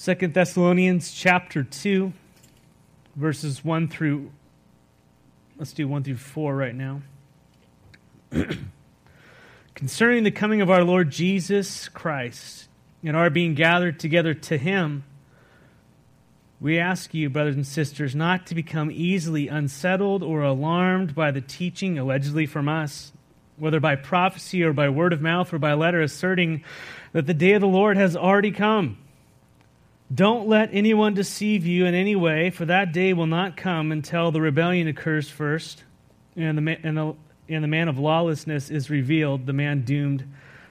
Second Thessalonians chapter 2, verses 1 through, let's do 1 through 4 right now. Concerning the coming of our Lord Jesus Christ and our being gathered together to him, we ask you, brothers and sisters, not to become easily unsettled or alarmed by the teaching allegedly from us, whether by prophecy or by word of mouth or by letter, asserting that the day of the Lord has already come. Don't let anyone deceive you in any way, for that day will not come until the rebellion occurs first, and the, and the, and the man of lawlessness is revealed, the man doomed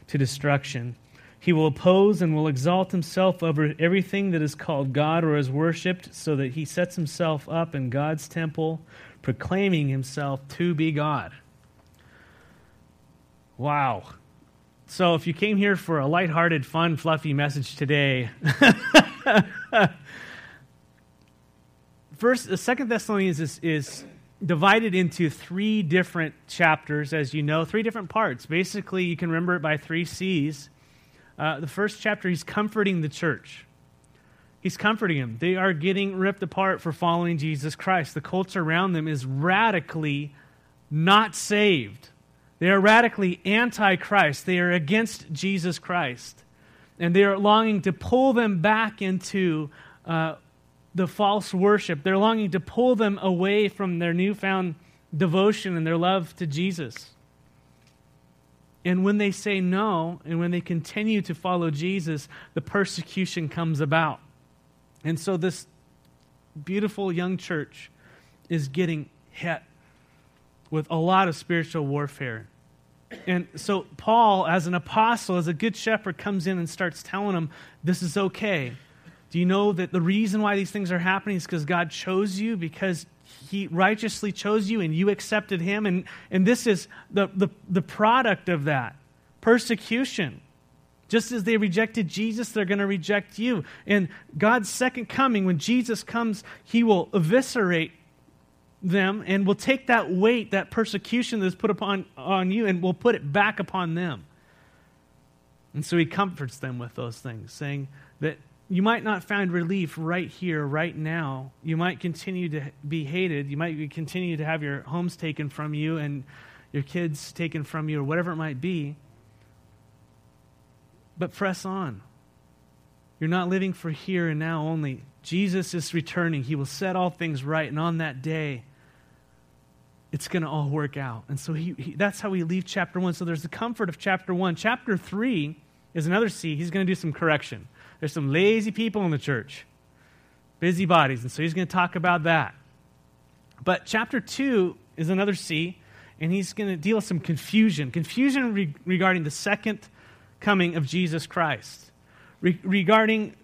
to destruction. He will oppose and will exalt himself over everything that is called God or is worshipped, so that he sets himself up in God's temple, proclaiming himself to be God. Wow. So if you came here for a lighthearted, fun, fluffy message today, First, Second Thessalonians is, is divided into three different chapters, as you know, three different parts. Basically, you can remember it by three C's. Uh, the first chapter, he's comforting the church. He's comforting them. They are getting ripped apart for following Jesus Christ. The culture around them is radically not saved. They are radically anti Christ. They are against Jesus Christ and they are longing to pull them back into uh, the false worship. They're longing to pull them away from their newfound devotion and their love to Jesus. And when they say no, and when they continue to follow Jesus, the persecution comes about. And so this beautiful young church is getting hit with a lot of spiritual warfare. And so, Paul, as an apostle, as a good shepherd, comes in and starts telling them, This is okay. Do you know that the reason why these things are happening is because God chose you, because He righteously chose you and you accepted Him? And, and this is the, the, the product of that persecution. Just as they rejected Jesus, they're going to reject you. And God's second coming, when Jesus comes, He will eviscerate them and will take that weight, that persecution that's put upon on you, and will put it back upon them. And so he comforts them with those things, saying that you might not find relief right here, right now. You might continue to be hated. You might continue to have your homes taken from you and your kids taken from you, or whatever it might be. But press on. You're not living for here and now only. Jesus is returning. He will set all things right. And on that day, it's going to all work out. And so he, he, that's how we leave chapter one. So there's the comfort of chapter one. Chapter three is another C. He's going to do some correction. There's some lazy people in the church, busybodies. And so he's going to talk about that. But chapter two is another C, and he's going to deal with some confusion confusion re- regarding the second coming of Jesus Christ, re- regarding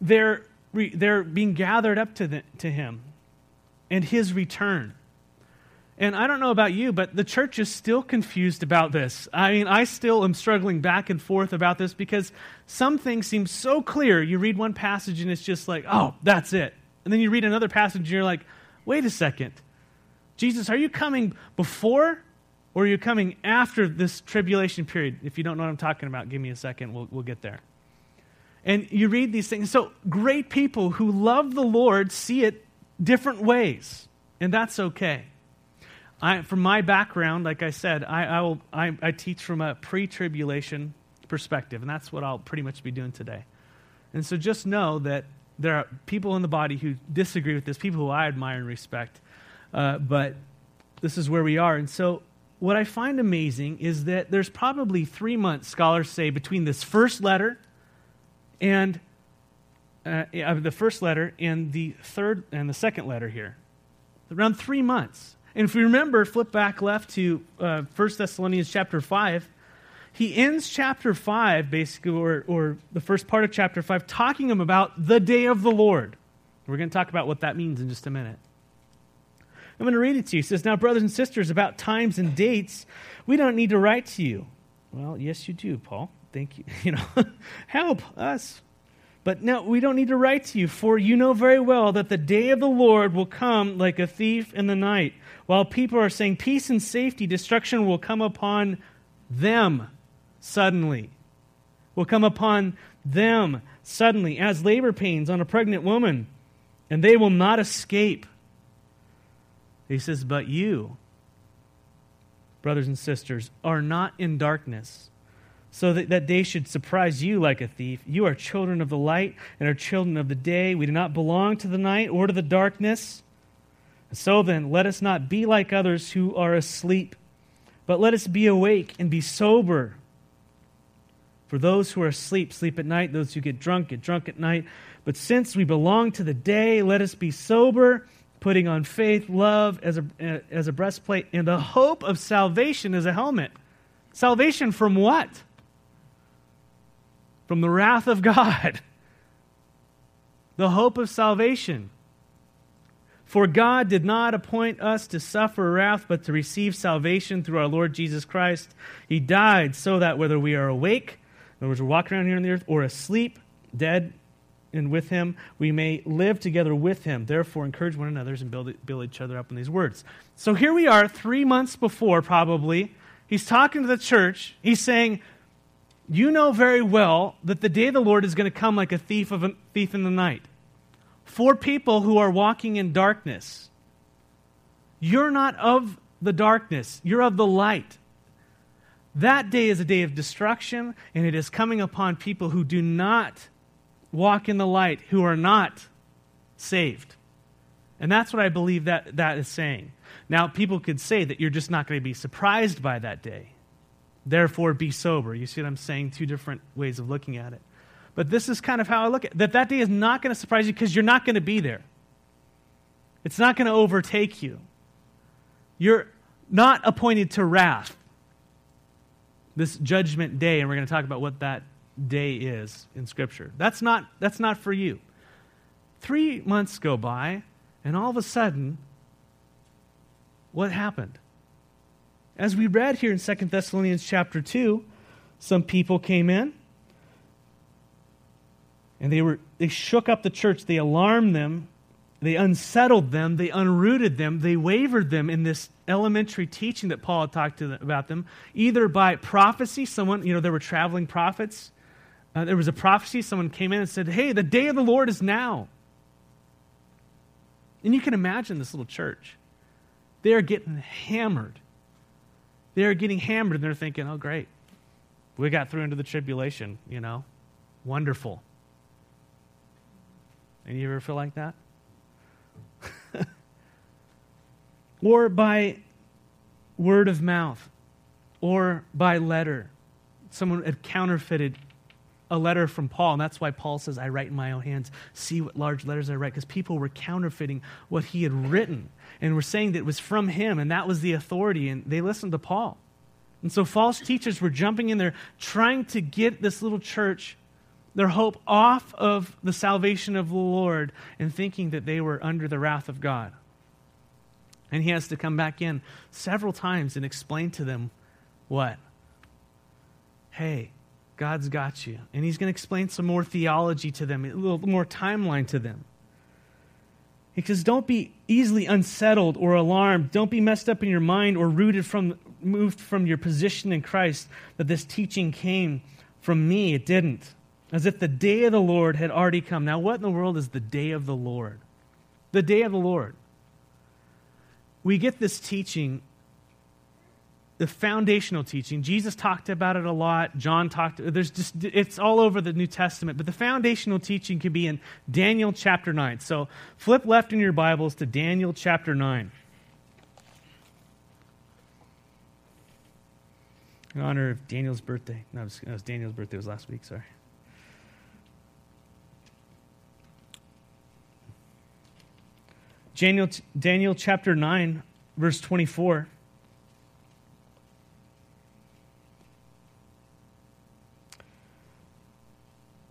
their, re- their being gathered up to, the, to him and his return. And I don't know about you, but the church is still confused about this. I mean, I still am struggling back and forth about this because some things seem so clear. You read one passage and it's just like, oh, that's it. And then you read another passage and you're like, wait a second. Jesus, are you coming before or are you coming after this tribulation period? If you don't know what I'm talking about, give me a second. We'll, we'll get there. And you read these things. So, great people who love the Lord see it different ways, and that's okay. I, from my background, like I said, I, I, will, I, I teach from a pre tribulation perspective, and that's what I'll pretty much be doing today. And so just know that there are people in the body who disagree with this, people who I admire and respect, uh, but this is where we are. And so what I find amazing is that there's probably three months, scholars say, between this first letter and uh, the first letter and the third and the second letter here. Around three months. And if we remember, flip back left to uh, 1 Thessalonians chapter 5. He ends chapter 5, basically, or, or the first part of chapter 5, talking about the day of the Lord. We're going to talk about what that means in just a minute. I'm going to read it to you. He says, Now, brothers and sisters, about times and dates, we don't need to write to you. Well, yes, you do, Paul. Thank you. You know, help us. But no, we don't need to write to you, for you know very well that the day of the Lord will come like a thief in the night. While people are saying peace and safety, destruction will come upon them suddenly. Will come upon them suddenly as labor pains on a pregnant woman, and they will not escape. He says, But you, brothers and sisters, are not in darkness, so that that day should surprise you like a thief. You are children of the light and are children of the day. We do not belong to the night or to the darkness. So then, let us not be like others who are asleep, but let us be awake and be sober. For those who are asleep, sleep at night. Those who get drunk, get drunk at night. But since we belong to the day, let us be sober, putting on faith, love as a, as a breastplate, and the hope of salvation as a helmet. Salvation from what? From the wrath of God. The hope of salvation. For God did not appoint us to suffer wrath, but to receive salvation through our Lord Jesus Christ. He died so that whether we are awake, in other words, we're walking around here on the earth, or asleep, dead, and with him, we may live together with him. Therefore, encourage one another and build, build each other up in these words. So here we are, three months before, probably. He's talking to the church. He's saying, You know very well that the day of the Lord is going to come like a thief, of a thief in the night for people who are walking in darkness. You're not of the darkness, you're of the light. That day is a day of destruction, and it is coming upon people who do not walk in the light, who are not saved. And that's what I believe that that is saying. Now, people could say that you're just not going to be surprised by that day. Therefore, be sober. You see what I'm saying? Two different ways of looking at it. But this is kind of how I look at it. That that day is not going to surprise you because you're not going to be there. It's not going to overtake you. You're not appointed to wrath. This judgment day, and we're going to talk about what that day is in Scripture. That's not, that's not for you. Three months go by, and all of a sudden, what happened? As we read here in 2 Thessalonians chapter 2, some people came in and they were they shook up the church, they alarmed them, they unsettled them, they unrooted them, they wavered them in this elementary teaching that Paul had talked them, about them, either by prophecy, someone, you know, there were traveling prophets. Uh, there was a prophecy, someone came in and said, Hey, the day of the Lord is now. And you can imagine this little church. They are getting hammered. They are getting hammered, and they're thinking, Oh, great. We got through into the tribulation, you know. Wonderful. Any ever feel like that? or by word of mouth, or by letter. Someone had counterfeited a letter from Paul, and that's why Paul says, I write in my own hands. See what large letters I write, because people were counterfeiting what he had written and were saying that it was from him, and that was the authority, and they listened to Paul. And so false teachers were jumping in there trying to get this little church their hope off of the salvation of the Lord and thinking that they were under the wrath of God. And he has to come back in several times and explain to them what? Hey, God's got you. And he's going to explain some more theology to them, a little more timeline to them. He says, Don't be easily unsettled or alarmed. Don't be messed up in your mind or rooted from, moved from your position in Christ that this teaching came from me. It didn't as if the day of the Lord had already come. Now, what in the world is the day of the Lord? The day of the Lord. We get this teaching, the foundational teaching. Jesus talked about it a lot. John talked. There's just it's all over the New Testament. But the foundational teaching can be in Daniel chapter nine. So flip left in your Bibles to Daniel chapter nine. In honor of Daniel's birthday. No, it was, it was Daniel's birthday. It was last week. Sorry. Daniel, Daniel chapter 9, verse 24.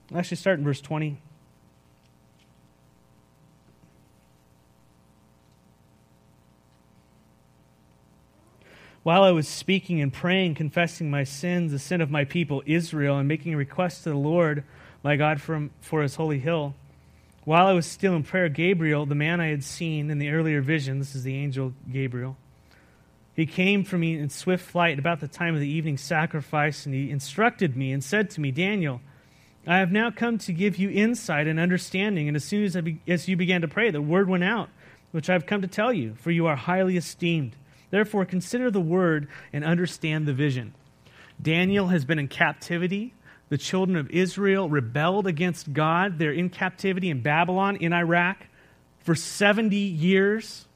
Let's actually start in verse 20. While I was speaking and praying, confessing my sins, the sin of my people Israel, and making a request to the Lord my God from, for his holy hill, while I was still in prayer, Gabriel, the man I had seen in the earlier vision, this is the angel Gabriel, he came for me in swift flight about the time of the evening sacrifice, and he instructed me and said to me, Daniel, I have now come to give you insight and understanding. And as soon as, be, as you began to pray, the word went out, which I have come to tell you, for you are highly esteemed. Therefore, consider the word and understand the vision. Daniel has been in captivity. The children of Israel rebelled against God. They're in captivity in Babylon, in Iraq, for 70 years.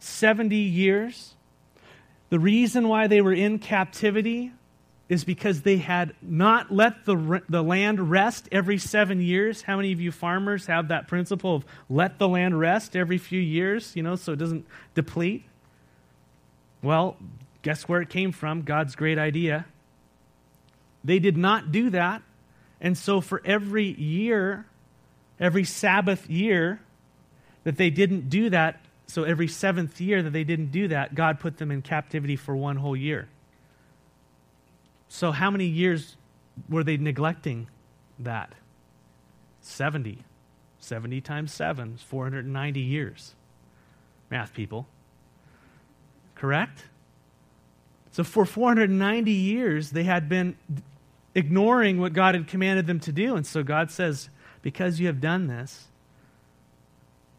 70 years. The reason why they were in captivity is because they had not let the, the land rest every seven years. How many of you farmers have that principle of let the land rest every few years, you know, so it doesn't deplete? Well, guess where it came from? God's great idea. They did not do that. And so, for every year, every Sabbath year that they didn't do that, so every seventh year that they didn't do that, God put them in captivity for one whole year. So, how many years were they neglecting that? 70. 70 times 7 is 490 years. Math people. Correct? So, for 490 years, they had been ignoring what God had commanded them to do. And so, God says, Because you have done this,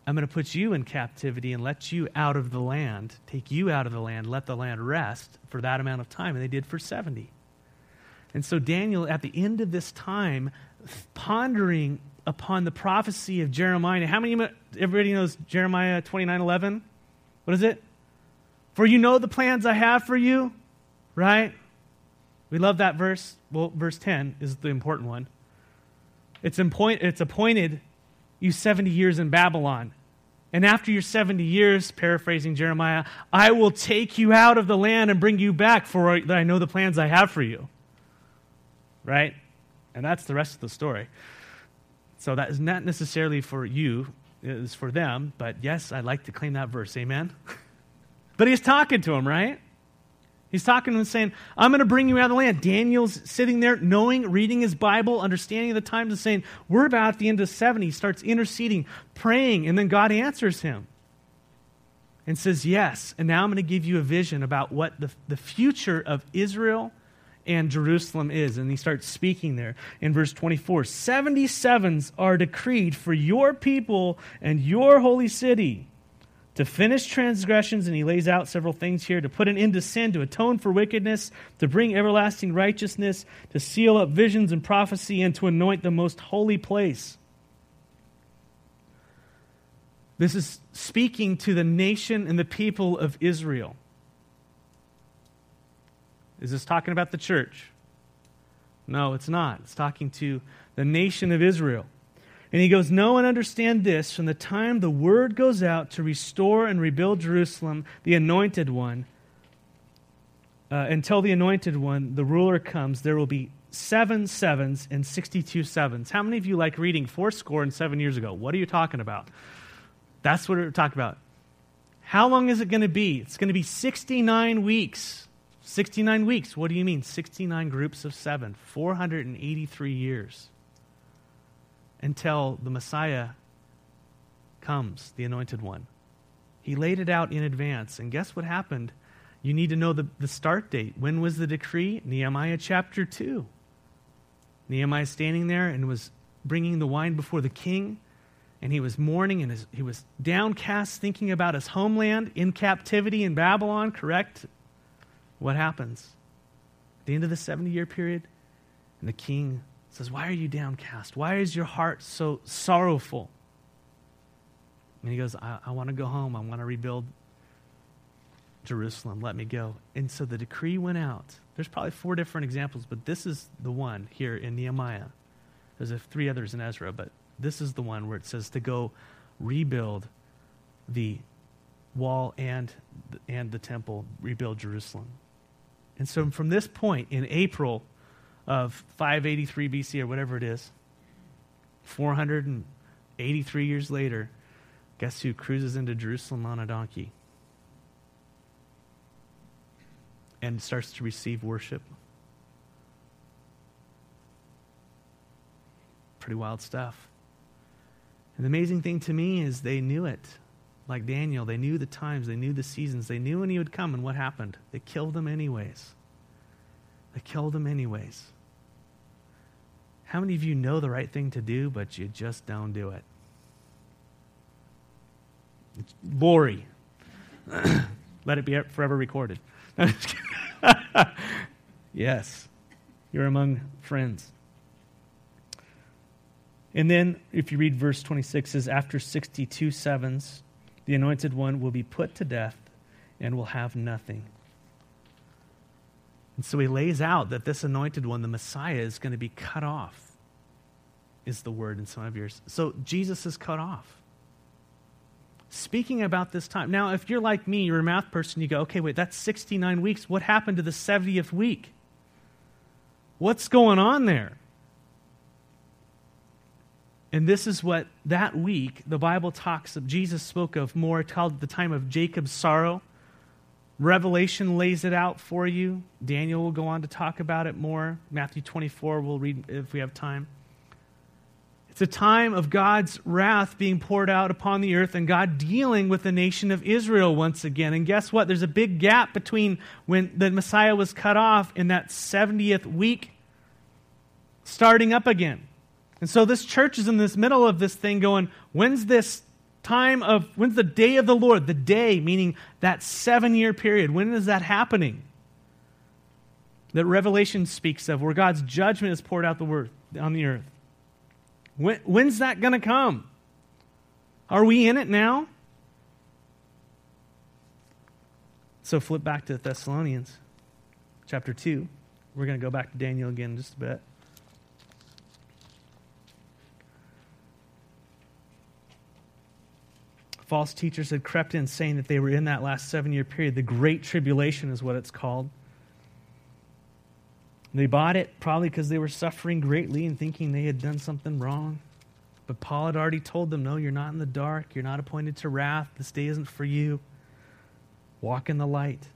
I'm going to put you in captivity and let you out of the land, take you out of the land, let the land rest for that amount of time. And they did for 70. And so Daniel, at the end of this time, pondering upon the prophecy of Jeremiah. How many everybody knows Jeremiah 29 11? What is it? For you know the plans I have for you, right? We love that verse. Well, verse 10 is the important one. It's, appoint, it's appointed you 70 years in Babylon. And after your 70 years, paraphrasing Jeremiah, I will take you out of the land and bring you back, for I know the plans I have for you right? And that's the rest of the story. So that is not necessarily for you, it is for them, but yes, I'd like to claim that verse. Amen? but he's talking to him, right? He's talking to him saying, I'm going to bring you out of the land. Daniel's sitting there, knowing, reading his Bible, understanding the times, and saying, We're about at the end of 70. He starts interceding, praying, and then God answers him and says, Yes. And now I'm going to give you a vision about what the, the future of Israel and Jerusalem is. And he starts speaking there in verse 24 77s are decreed for your people and your holy city to finish transgressions. And he lays out several things here to put an end to sin, to atone for wickedness, to bring everlasting righteousness, to seal up visions and prophecy, and to anoint the most holy place. This is speaking to the nation and the people of Israel. Is this talking about the church? No, it's not. It's talking to the nation of Israel. And he goes, Know and understand this from the time the word goes out to restore and rebuild Jerusalem, the anointed one, uh, until the anointed one, the ruler, comes, there will be seven sevens and 62 sevens. How many of you like reading four score and seven years ago? What are you talking about? That's what we're talking about. How long is it going to be? It's going to be 69 weeks. 69 weeks. What do you mean? 69 groups of seven, 483 years until the Messiah comes, the anointed one. He laid it out in advance. And guess what happened? You need to know the, the start date. When was the decree? Nehemiah chapter 2. Nehemiah standing there and was bringing the wine before the king, and he was mourning and his, he was downcast, thinking about his homeland in captivity in Babylon, correct? what happens? At the end of the 70 year period, and the king says, Why are you downcast? Why is your heart so sorrowful? And he goes, I, I want to go home. I want to rebuild Jerusalem. Let me go. And so the decree went out. There's probably four different examples, but this is the one here in Nehemiah. There's three others in Ezra, but this is the one where it says to go rebuild the wall and, and the temple, rebuild Jerusalem. And so from this point in April of 583 BC or whatever it is, 483 years later, guess who cruises into Jerusalem on a donkey and starts to receive worship? Pretty wild stuff. And the amazing thing to me is they knew it like Daniel, they knew the times, they knew the seasons, they knew when he would come, and what happened? They killed him anyways. They killed him anyways. How many of you know the right thing to do, but you just don't do it? It's Lori. Let it be forever recorded. yes, you're among friends. And then, if you read verse 26, says, After 62 sevens, the anointed one will be put to death and will have nothing. And so he lays out that this anointed one, the Messiah, is going to be cut off, is the word in some of yours. So Jesus is cut off. Speaking about this time. Now, if you're like me, you're a math person, you go, okay, wait, that's 69 weeks. What happened to the 70th week? What's going on there? And this is what that week the Bible talks of, Jesus spoke of more, called the time of Jacob's sorrow. Revelation lays it out for you. Daniel will go on to talk about it more. Matthew 24, we'll read if we have time. It's a time of God's wrath being poured out upon the earth and God dealing with the nation of Israel once again. And guess what? There's a big gap between when the Messiah was cut off in that 70th week starting up again. And so this church is in this middle of this thing going, when's this time of, when's the day of the Lord? The day, meaning that seven year period. When is that happening? That Revelation speaks of, where God's judgment is poured out the word, on the earth. When, when's that going to come? Are we in it now? So flip back to Thessalonians chapter 2. We're going to go back to Daniel again in just a bit. False teachers had crept in saying that they were in that last seven year period. The Great Tribulation is what it's called. They bought it probably because they were suffering greatly and thinking they had done something wrong. But Paul had already told them, No, you're not in the dark. You're not appointed to wrath. This day isn't for you. Walk in the light.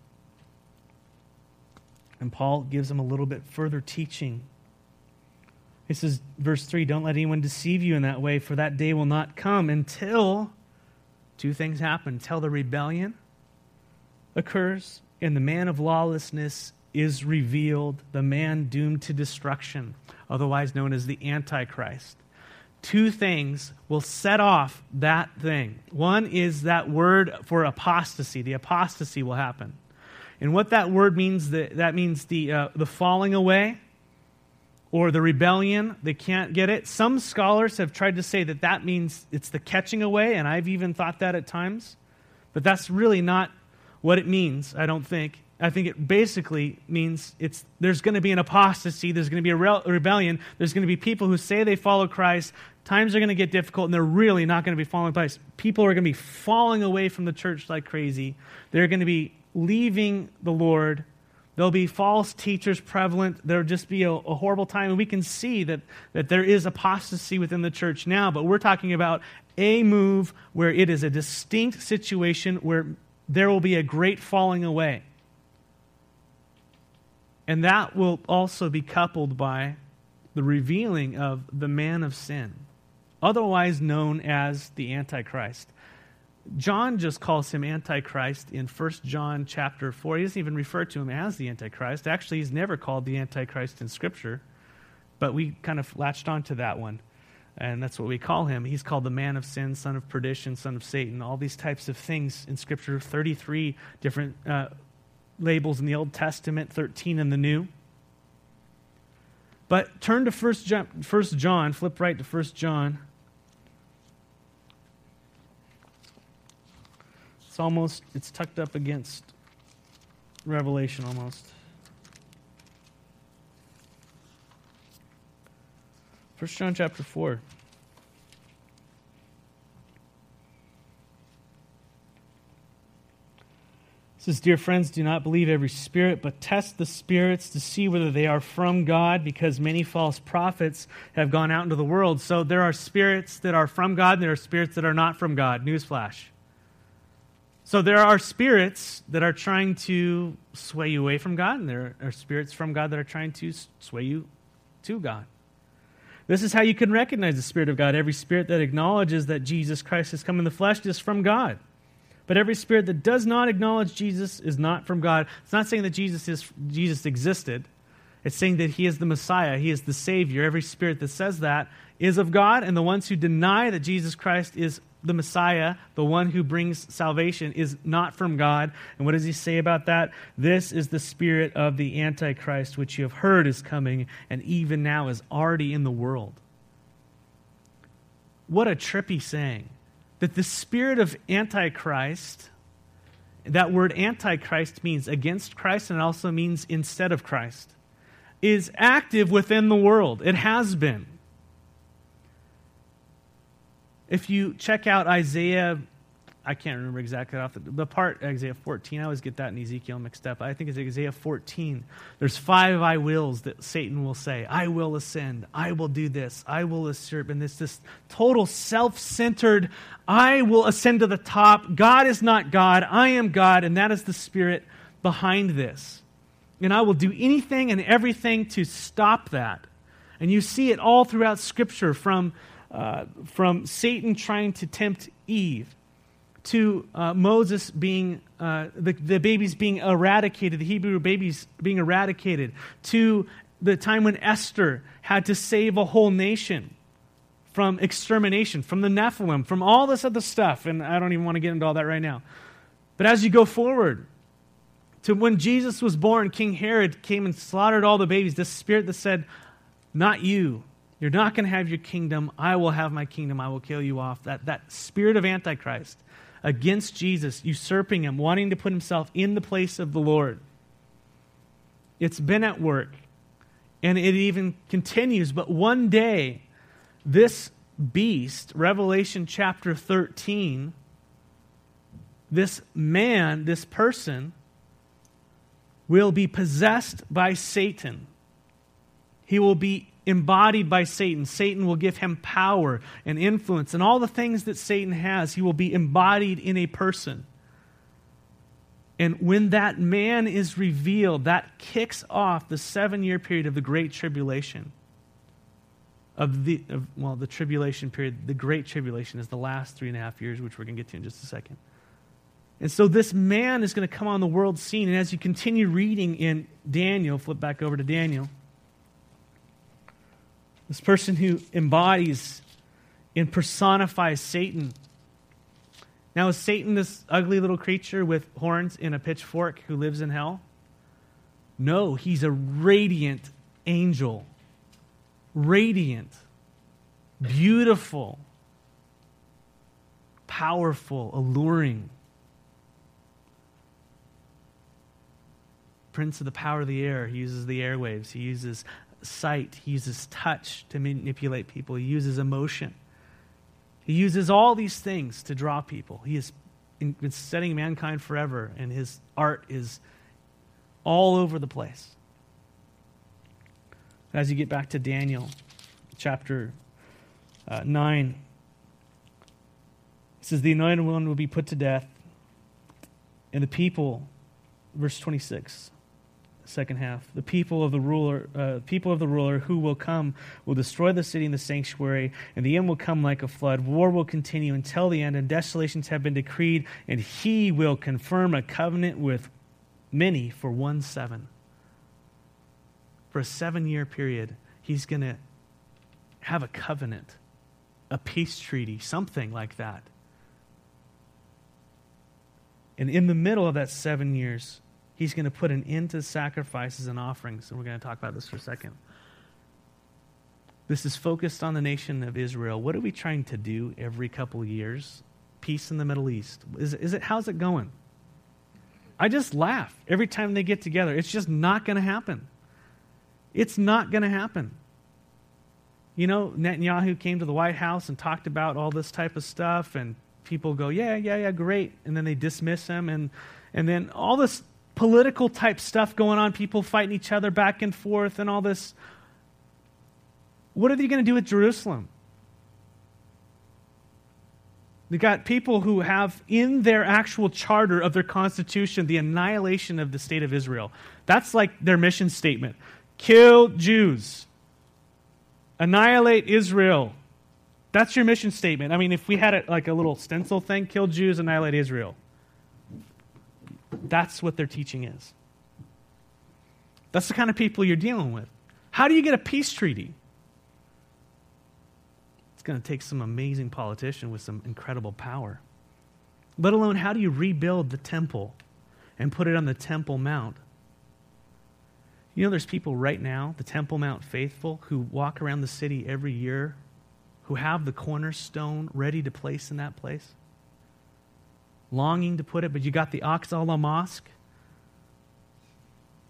And Paul gives them a little bit further teaching. He says, verse 3 Don't let anyone deceive you in that way, for that day will not come until two things happen until the rebellion occurs and the man of lawlessness is revealed, the man doomed to destruction, otherwise known as the Antichrist. Two things will set off that thing. One is that word for apostasy. The apostasy will happen. And what that word means, that, means the, uh, the falling away or the rebellion, they can't get it. Some scholars have tried to say that that means it's the catching away, and I've even thought that at times. But that's really not what it means, I don't think. I think it basically means it's there's going to be an apostasy, there's going to be a, re- rebellion, there's going to be people who say they follow Christ. Times are going to get difficult, and they're really not going to be following Christ. People are going to be falling away from the church like crazy. They're going to be leaving the Lord There'll be false teachers prevalent. There'll just be a, a, horrible time. And we can see that, that there is apostasy within the church now, but we're talking about a move where it is a distinct situation where there will be a great falling away. And that will also be coupled by the revealing of the man of sin, otherwise known as the Antichrist. John just calls him Antichrist in 1 John chapter 4. He doesn't even refer to him as the Antichrist. Actually, he's never called the Antichrist in Scripture, but we kind of latched onto that one. And that's what we call him. He's called the man of sin, son of perdition, son of Satan, all these types of things in Scripture. 33 different uh, labels in the Old Testament, 13 in the New. But turn to 1 John, 1 John flip right to 1 John It's almost, it's tucked up against Revelation almost. First John chapter 4. says, Dear friends, do not believe every spirit, but test the spirits to see whether they are from God, because many false prophets have gone out into the world. So there are spirits that are from God, and there are spirits that are not from God. Newsflash. So there are spirits that are trying to sway you away from God, and there are spirits from God that are trying to sway you to God. This is how you can recognize the Spirit of God. Every spirit that acknowledges that Jesus Christ has come in the flesh is from God. But every spirit that does not acknowledge Jesus is not from God. It's not saying that Jesus, is, Jesus existed. It's saying that he is the Messiah, he is the Savior. Every spirit that says that is of God, and the ones who deny that Jesus Christ is the Messiah, the one who brings salvation, is not from God. And what does he say about that? This is the spirit of the Antichrist, which you have heard is coming, and even now is already in the world. What a trippy saying. That the spirit of Antichrist, that word Antichrist means against Christ and also means instead of Christ, is active within the world. It has been. If you check out Isaiah, I can't remember exactly off the, the part Isaiah 14. I always get that in Ezekiel mixed up. I think it's Isaiah 14. There's five I wills that Satan will say. I will ascend. I will do this. I will usurp. And this this total self-centered. I will ascend to the top. God is not God. I am God, and that is the spirit behind this. And I will do anything and everything to stop that. And you see it all throughout Scripture from uh, from Satan trying to tempt Eve to uh, Moses being, uh, the, the babies being eradicated, the Hebrew babies being eradicated, to the time when Esther had to save a whole nation from extermination, from the Nephilim, from all this other stuff. And I don't even want to get into all that right now. But as you go forward, to when Jesus was born, King Herod came and slaughtered all the babies. The spirit that said, Not you, you're not going to have your kingdom. I will have my kingdom. I will kill you off. That, that spirit of Antichrist against Jesus, usurping him, wanting to put himself in the place of the Lord. It's been at work, and it even continues. But one day, this beast, Revelation chapter 13, this man, this person, will be possessed by Satan. He will be embodied by Satan. Satan will give him power and influence and all the things that Satan has. He will be embodied in a person. And when that man is revealed, that kicks off the seven year period of the Great Tribulation. Of the, of, well, the tribulation period, the Great Tribulation is the last three and a half years, which we're going to get to in just a second. And so this man is going to come on the world scene. And as you continue reading in Daniel, flip back over to Daniel. This person who embodies and personifies Satan. Now, is Satan this ugly little creature with horns and a pitchfork who lives in hell? No, he's a radiant angel. Radiant, beautiful, powerful, alluring. Prince of the power of the air. He uses the airwaves. He uses sight, he uses touch to manipulate people, he uses emotion. He uses all these things to draw people. He has been setting mankind forever, and his art is all over the place. As you get back to Daniel chapter uh, 9, it says, The anointed one will be put to death, and the people, verse 26, second half. The people of the ruler, uh, people of the ruler who will come will destroy the city and the sanctuary, and the end will come like a flood. War will continue until the end, and desolations have been decreed, and he will confirm a covenant with many for one seven. For a seven year period, he's going to have a covenant, a peace treaty, something like that. And in the middle of that seven years, He's going to put an end to sacrifices and offerings. And we're going to talk about this for a second. This is focused on the nation of Israel. What are we trying to do every couple of years? Peace in the Middle East. Is, is it, how's it going? I just laugh every time they get together. It's just not going to happen. It's not going to happen. You know, Netanyahu came to the White House and talked about all this type of stuff, and people go, yeah, yeah, yeah, great. And then they dismiss him, and, and then all this political type stuff going on, people fighting each other back and forth and all this. What are they going to do with Jerusalem? They got people who have in their actual charter of their constitution the annihilation of the state of Israel. That's like their mission statement kill Jews, annihilate Israel. That's your mission statement. I mean, if we had it like a little stencil thing, kill Jews, annihilate Israel. That's what their teaching is. That's the kind of people you're dealing with. How do you get a peace treaty? It's going to take some amazing politician with some incredible power. Let alone, how do you rebuild the temple and put it on the Temple Mount? You know, there's people right now, the Temple Mount faithful, who walk around the city every year, who have the cornerstone ready to place in that place, longing to put it, but you got the Aqsa Mosque.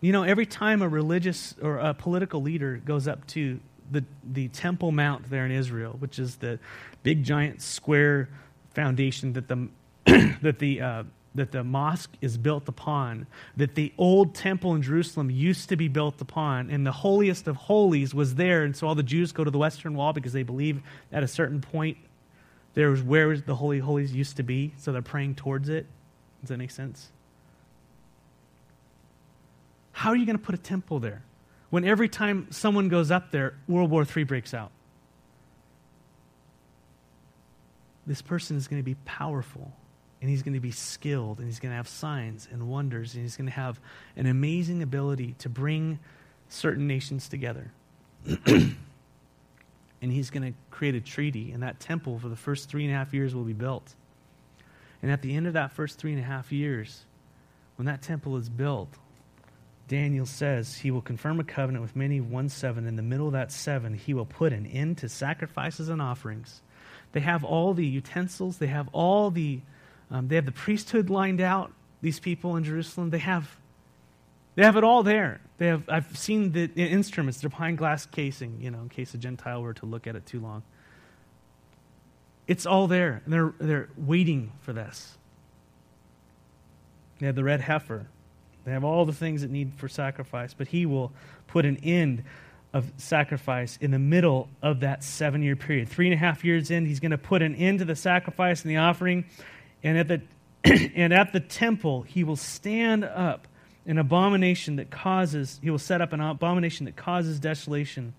You know, every time a religious or a political leader goes up to the, the Temple Mount there in Israel, which is the big giant square foundation that the, that the uh, that the mosque is built upon, that the old temple in Jerusalem used to be built upon, and the holiest of holies was there. And so all the Jews go to the Western Wall because they believe at a certain point there was where the Holy Holies used to be, so they're praying towards it. Does that make sense? How are you going to put a temple there when every time someone goes up there, World War III breaks out? This person is going to be powerful and he's going to be skilled and he's going to have signs and wonders and he's going to have an amazing ability to bring certain nations together. and he's going to create a treaty, and that temple for the first three and a half years will be built. And at the end of that first three and a half years, when that temple is built, Daniel says he will confirm a covenant with many, one seven. In the middle of that seven, he will put an end to sacrifices and offerings. They have all the utensils, they have all the um, they have the priesthood lined out, these people in Jerusalem. They have, they have it all there. They have, I've seen the instruments, they're behind glass casing, you know, in case a Gentile were to look at it too long. It's all there. And they're, they're waiting for this. They have the red heifer. They have all the things that need for sacrifice, but he will put an end of sacrifice in the middle of that seven year period. Three and a half years in, he's going to put an end to the sacrifice and the offering. And at the, and at the temple, he will stand up an abomination that causes, he will set up an abomination that causes desolation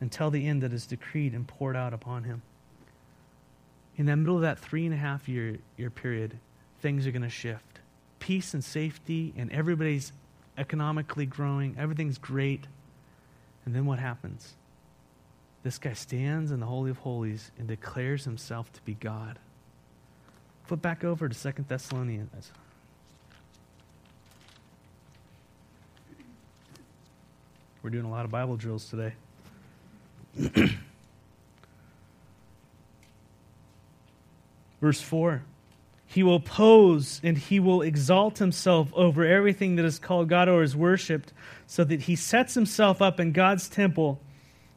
until the end that is decreed and poured out upon him. In the middle of that three and a half year, year period, things are going to shift. Peace and safety, and everybody's economically growing, everything's great. And then what happens? This guy stands in the Holy of Holies and declares himself to be God. Flip back over to Second Thessalonians. We're doing a lot of Bible drills today. Verse 4 He will pose and he will exalt himself over everything that is called God or is worshiped, so that he sets himself up in God's temple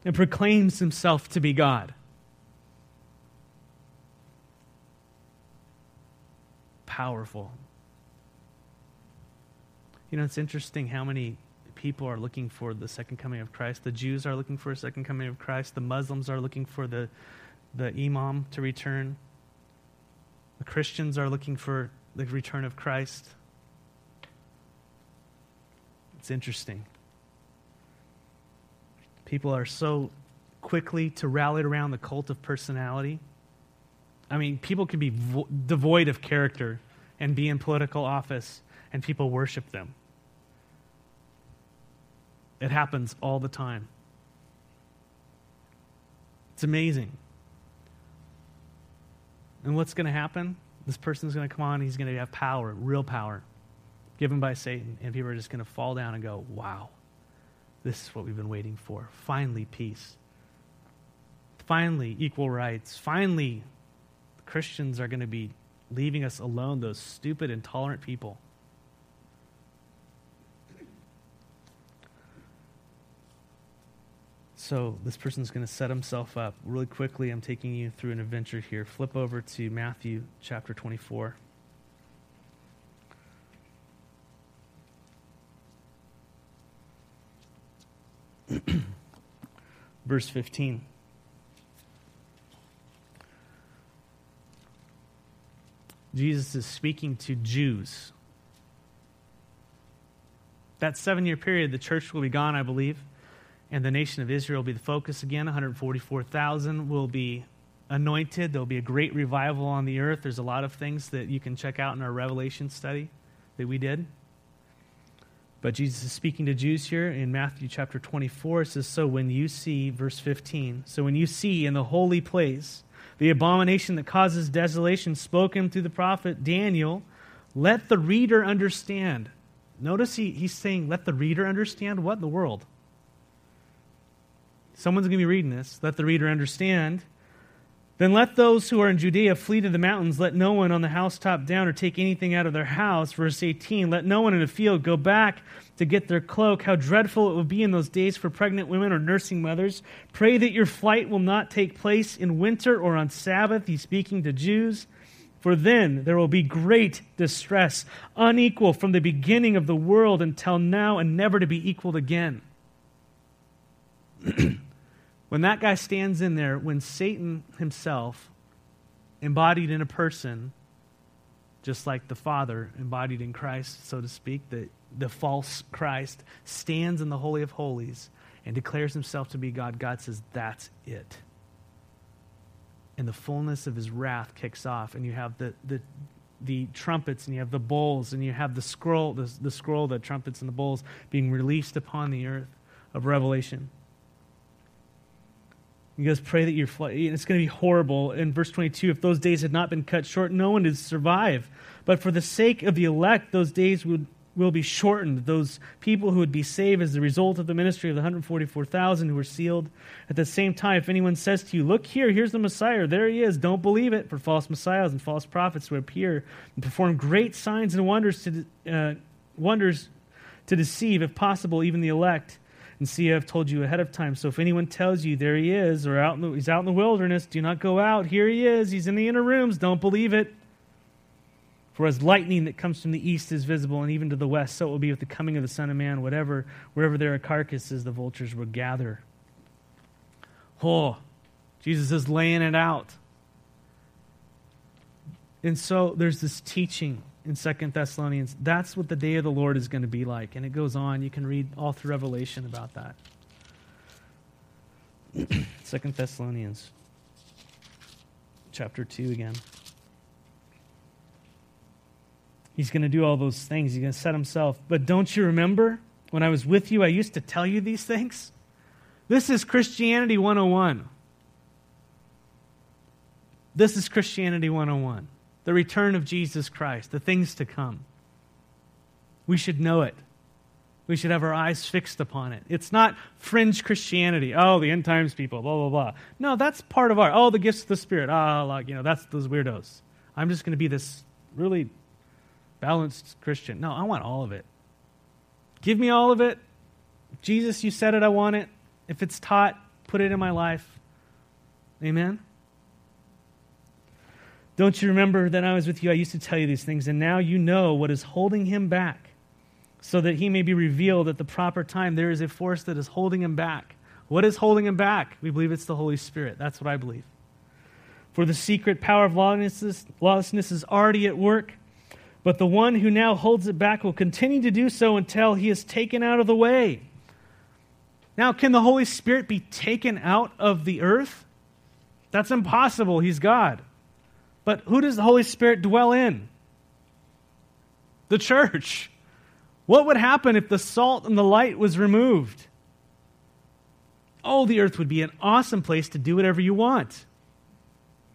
and proclaims himself to be God. powerful. You know, it's interesting how many people are looking for the second coming of Christ. The Jews are looking for a second coming of Christ. The Muslims are looking for the, the Imam to return. The Christians are looking for the return of Christ. It's interesting. People are so quickly to rally around the cult of personality. I mean, people can be vo- devoid of character and be in political office and people worship them. It happens all the time. It's amazing. And what's going to happen? This person's going to come on, he's going to have power, real power, given by Satan. And people are just going to fall down and go, wow, this is what we've been waiting for. Finally, peace. Finally, equal rights. Finally, Christians are going to be leaving us alone, those stupid, intolerant people. So this person's going to set himself up. Really quickly, I'm taking you through an adventure here. Flip over to Matthew chapter 24. Verse 15. Jesus is speaking to Jews. That seven year period, the church will be gone, I believe, and the nation of Israel will be the focus again. 144,000 will be anointed. There'll be a great revival on the earth. There's a lot of things that you can check out in our Revelation study that we did. But Jesus is speaking to Jews here in Matthew chapter 24. It says, So when you see, verse 15, so when you see in the holy place the abomination that causes desolation spoken through the prophet Daniel, let the reader understand. Notice he, he's saying, Let the reader understand what in the world? Someone's going to be reading this. Let the reader understand. Then let those who are in Judea flee to the mountains. Let no one on the housetop down or take anything out of their house. Verse 18 Let no one in the field go back to get their cloak. How dreadful it will be in those days for pregnant women or nursing mothers. Pray that your flight will not take place in winter or on Sabbath. He's speaking to Jews. For then there will be great distress, unequal from the beginning of the world until now, and never to be equaled again. When that guy stands in there, when Satan himself, embodied in a person, just like the Father embodied in Christ, so to speak, the, the false Christ, stands in the Holy of Holies and declares himself to be God, God says, That's it. And the fullness of his wrath kicks off, and you have the, the, the trumpets, and you have the bowls, and you have the scroll, the, the scroll, the trumpets, and the bowls being released upon the earth of Revelation. He goes, Pray that your flight, it's going to be horrible. In verse 22, if those days had not been cut short, no one would survive. But for the sake of the elect, those days would, will be shortened. Those people who would be saved as the result of the ministry of the 144,000 who were sealed. At the same time, if anyone says to you, Look here, here's the Messiah, there he is, don't believe it. For false messiahs and false prophets will appear and perform great signs and wonders to, uh, wonders to deceive, if possible, even the elect. And see, I've told you ahead of time. So if anyone tells you there he is, or out the, he's out in the wilderness, do not go out. Here he is. He's in the inner rooms. Don't believe it. For as lightning that comes from the east is visible, and even to the west, so it will be with the coming of the Son of Man. Whatever, wherever there are carcasses, the vultures will gather. Oh, Jesus is laying it out. And so there's this teaching in Second Thessalonians. That's what the day of the Lord is going to be like. And it goes on. You can read all through Revelation about that. Second Thessalonians chapter 2 again. He's going to do all those things. He's going to set himself. But don't you remember when I was with you, I used to tell you these things? This is Christianity 101. This is Christianity 101 the return of Jesus Christ, the things to come. We should know it. We should have our eyes fixed upon it. It's not fringe Christianity. Oh, the end times people, blah, blah, blah. No, that's part of our, oh, the gifts of the Spirit. Ah, like, you know, that's those weirdos. I'm just going to be this really balanced Christian. No, I want all of it. Give me all of it. Jesus, you said it, I want it. If it's taught, put it in my life. Amen? Don't you remember that I was with you? I used to tell you these things, and now you know what is holding him back, so that he may be revealed at the proper time. There is a force that is holding him back. What is holding him back? We believe it's the Holy Spirit. That's what I believe. For the secret power of lawlessness, is already at work, but the one who now holds it back will continue to do so until he is taken out of the way. Now, can the Holy Spirit be taken out of the earth? That's impossible. He's God. But who does the Holy Spirit dwell in? The church. What would happen if the salt and the light was removed? Oh, the earth would be an awesome place to do whatever you want.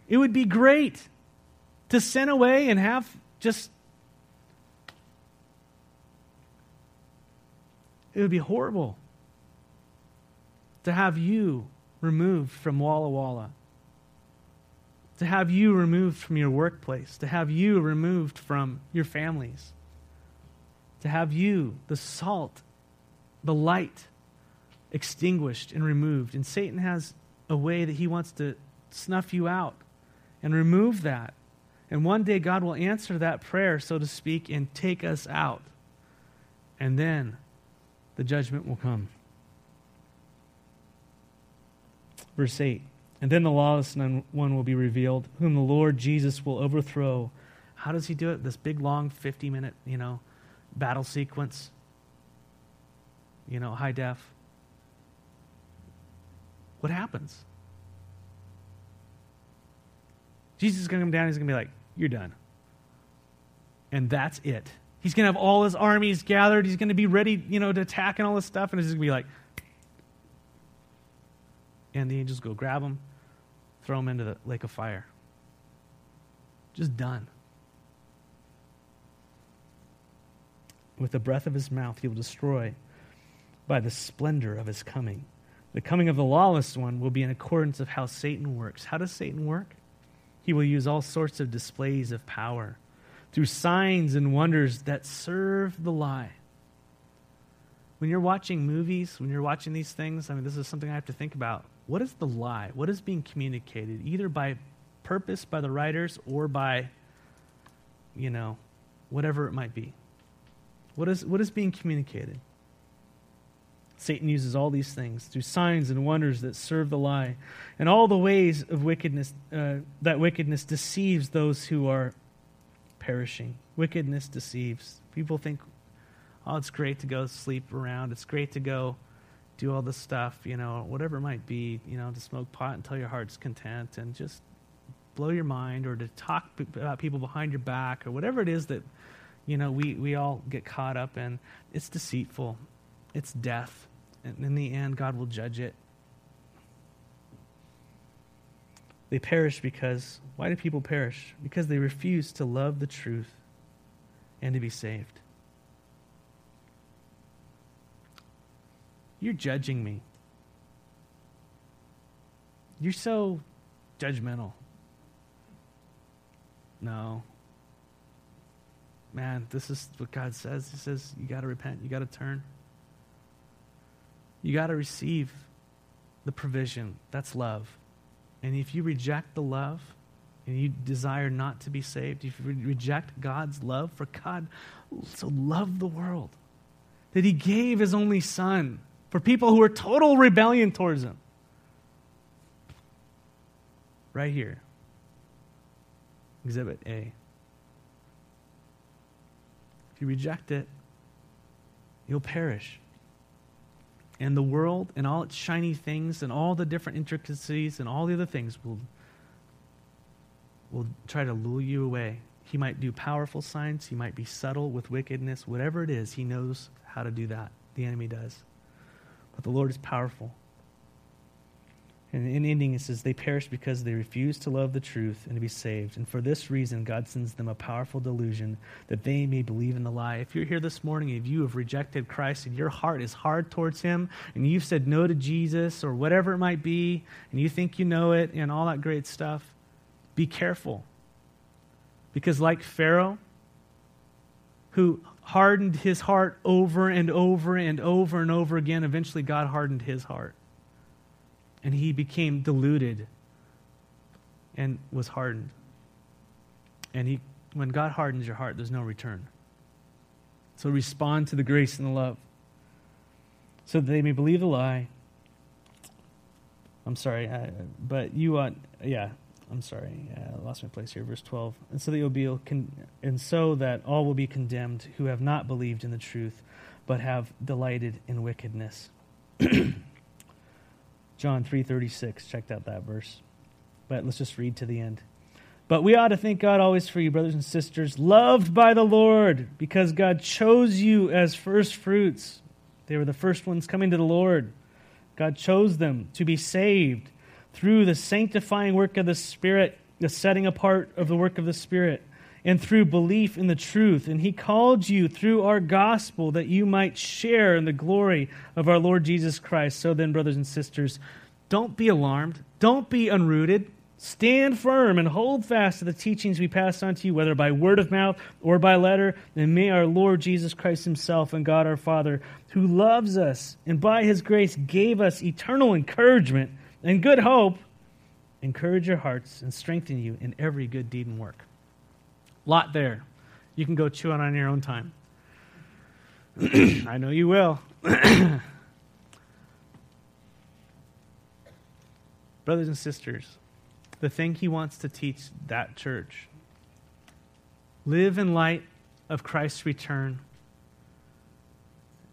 It would be great to send away and have just. It would be horrible to have you removed from Walla Walla to have you removed from your workplace, to have you removed from your families, to have you, the salt, the light, extinguished and removed. And Satan has a way that he wants to snuff you out and remove that. And one day God will answer that prayer, so to speak, and take us out. And then the judgment will come. Verse 8. And then the lawless one will be revealed, whom the Lord Jesus will overthrow. How does he do it? This big, long, 50 minute, you know, battle sequence, you know, high def. What happens? Jesus is going to come down. He's going to be like, You're done. And that's it. He's going to have all his armies gathered. He's going to be ready, you know, to attack and all this stuff. And it's going to be like, and the angels go grab him, throw him into the lake of fire. Just done. With the breath of his mouth, he will destroy by the splendor of his coming. The coming of the lawless one will be in accordance of how Satan works. How does Satan work? He will use all sorts of displays of power through signs and wonders that serve the lie. When you're watching movies, when you're watching these things, I mean, this is something I have to think about. What is the lie? What is being communicated, either by purpose by the writers or by, you know, whatever it might be? What is, what is being communicated? Satan uses all these things through signs and wonders that serve the lie, and all the ways of wickedness uh, that wickedness deceives those who are perishing. Wickedness deceives. People think, oh, it's great to go sleep around. It's great to go do all this stuff, you know, whatever it might be, you know, to smoke pot until your heart's content and just blow your mind or to talk about people behind your back or whatever it is that, you know, we, we all get caught up in. It's deceitful it's death. And in the end, God will judge it. They perish because, why do people perish? Because they refuse to love the truth and to be saved. You're judging me. You're so judgmental. No. Man, this is what God says. He says, you got to repent, you got to turn. You got to receive the provision. That's love. And if you reject the love and you desire not to be saved, if you reject God's love, for God so loved the world that he gave his only son for people who are total rebellion towards him. Right here. Exhibit A. If you reject it, you'll perish and the world and all its shiny things and all the different intricacies and all the other things will, will try to lure you away. He might do powerful signs, he might be subtle with wickedness, whatever it is, he knows how to do that. The enemy does. But the Lord is powerful. And in ending, it says, They perish because they refuse to love the truth and to be saved. And for this reason, God sends them a powerful delusion that they may believe in the lie. If you're here this morning, if you have rejected Christ and your heart is hard towards Him, and you've said no to Jesus or whatever it might be, and you think you know it and all that great stuff, be careful. Because, like Pharaoh, who hardened his heart over and over and over and over again, eventually God hardened his heart and he became deluded and was hardened. And he, when God hardens your heart, there's no return. So respond to the grace and the love so that they may believe the lie. I'm sorry, uh, but you ought, yeah, I'm sorry, uh, I lost my place here. Verse 12. And so con- and so that all will be condemned who have not believed in the truth, but have delighted in wickedness. John 3:36. Checked out that verse. But let's just read to the end. But we ought to thank God always for you, brothers and sisters, loved by the Lord, because God chose you as first fruits. They were the first ones coming to the Lord. God chose them to be saved through the sanctifying work of the Spirit, the setting apart of the work of the Spirit, and through belief in the truth. And He called you through our gospel that you might share in the glory of our Lord Jesus Christ. So then, brothers and sisters, don't be alarmed, don't be unrooted. Stand firm and hold fast to the teachings we pass on to you, whether by word of mouth or by letter. And may our Lord Jesus Christ Himself and God our Father, who loves us and by His grace gave us eternal encouragement and good hope, encourage your hearts and strengthen you in every good deed and work. Lot there. You can go chew on on your own time. I know you will. Brothers and sisters, the thing he wants to teach that church live in light of Christ's return.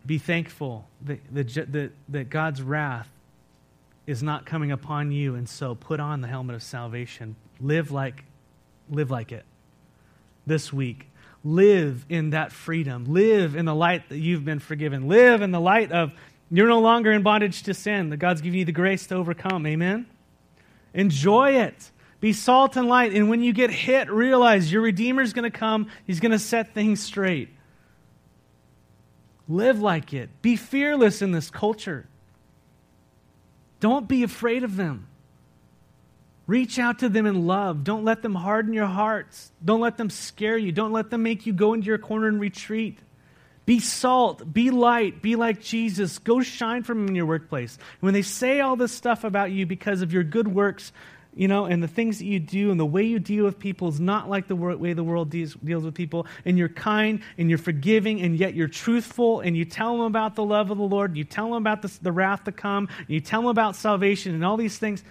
Be thankful that, that, that God's wrath is not coming upon you, and so put on the helmet of salvation. Live like, live like it this week. live in that freedom. Live in the light that you've been forgiven. Live in the light of you're no longer in bondage to sin, that God's giving you the grace to overcome. Amen? Enjoy it. Be salt and light. And when you get hit, realize your Redeemer's going to come. He's going to set things straight. Live like it. Be fearless in this culture. Don't be afraid of them. Reach out to them in love. Don't let them harden your hearts. Don't let them scare you. Don't let them make you go into your corner and retreat. Be salt, be light, be like Jesus. Go shine from in your workplace. When they say all this stuff about you because of your good works, you know, and the things that you do and the way you deal with people is not like the way the world deals, deals with people. And you're kind and you're forgiving and yet you're truthful and you tell them about the love of the Lord. You tell them about the, the wrath to come. You tell them about salvation and all these things.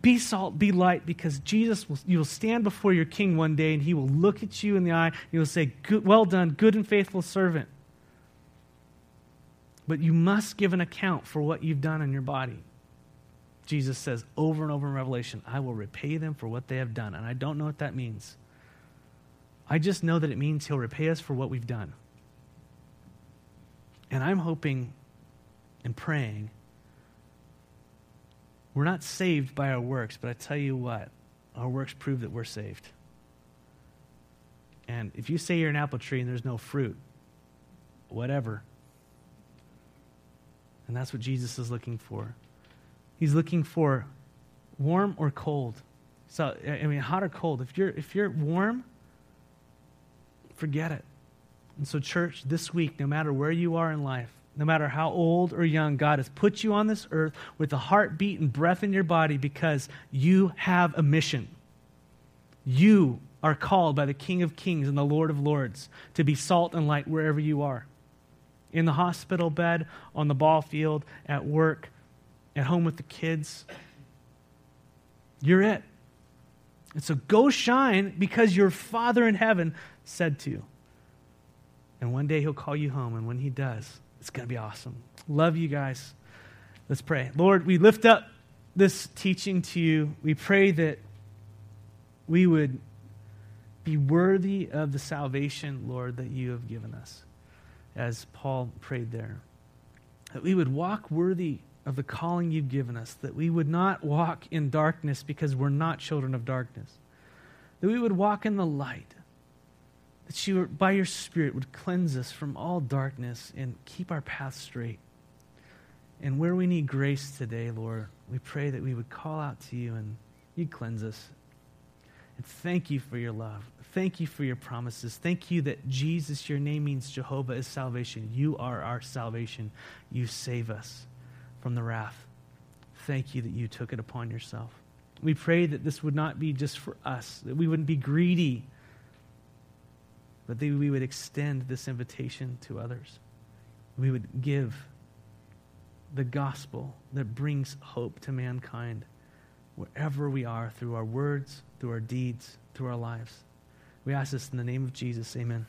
Be salt, be light, because Jesus will, you will stand before your king one day and he will look at you in the eye. And he will say, Well done, good and faithful servant. But you must give an account for what you've done in your body. Jesus says over and over in Revelation, I will repay them for what they have done. And I don't know what that means. I just know that it means He'll repay us for what we've done. And I'm hoping and praying. We're not saved by our works, but I tell you what, our works prove that we're saved. And if you say you're an apple tree and there's no fruit, whatever. And that's what Jesus is looking for. He's looking for warm or cold. So I mean, hot or cold. If you're if you're warm, forget it. And so, church, this week, no matter where you are in life, no matter how old or young, God has put you on this earth with a heartbeat and breath in your body because you have a mission. You are called by the King of Kings and the Lord of Lords to be salt and light wherever you are in the hospital bed, on the ball field, at work, at home with the kids. You're it. And so go shine because your Father in heaven said to. You. And one day he'll call you home. And when he does, it's going to be awesome. Love you guys. Let's pray. Lord, we lift up this teaching to you. We pray that we would be worthy of the salvation, Lord, that you have given us, as Paul prayed there. That we would walk worthy of the calling you've given us, that we would not walk in darkness because we're not children of darkness, that we would walk in the light, that you, by your Spirit, would cleanse us from all darkness and keep our path straight. And where we need grace today, Lord, we pray that we would call out to you and you'd cleanse us. And thank you for your love. Thank you for your promises. Thank you that Jesus, your name means Jehovah is salvation. You are our salvation. You save us from the wrath. Thank you that you took it upon yourself. We pray that this would not be just for us, that we wouldn't be greedy, but that we would extend this invitation to others. We would give the gospel that brings hope to mankind wherever we are through our words, through our deeds, through our lives. We ask this in the name of Jesus. Amen.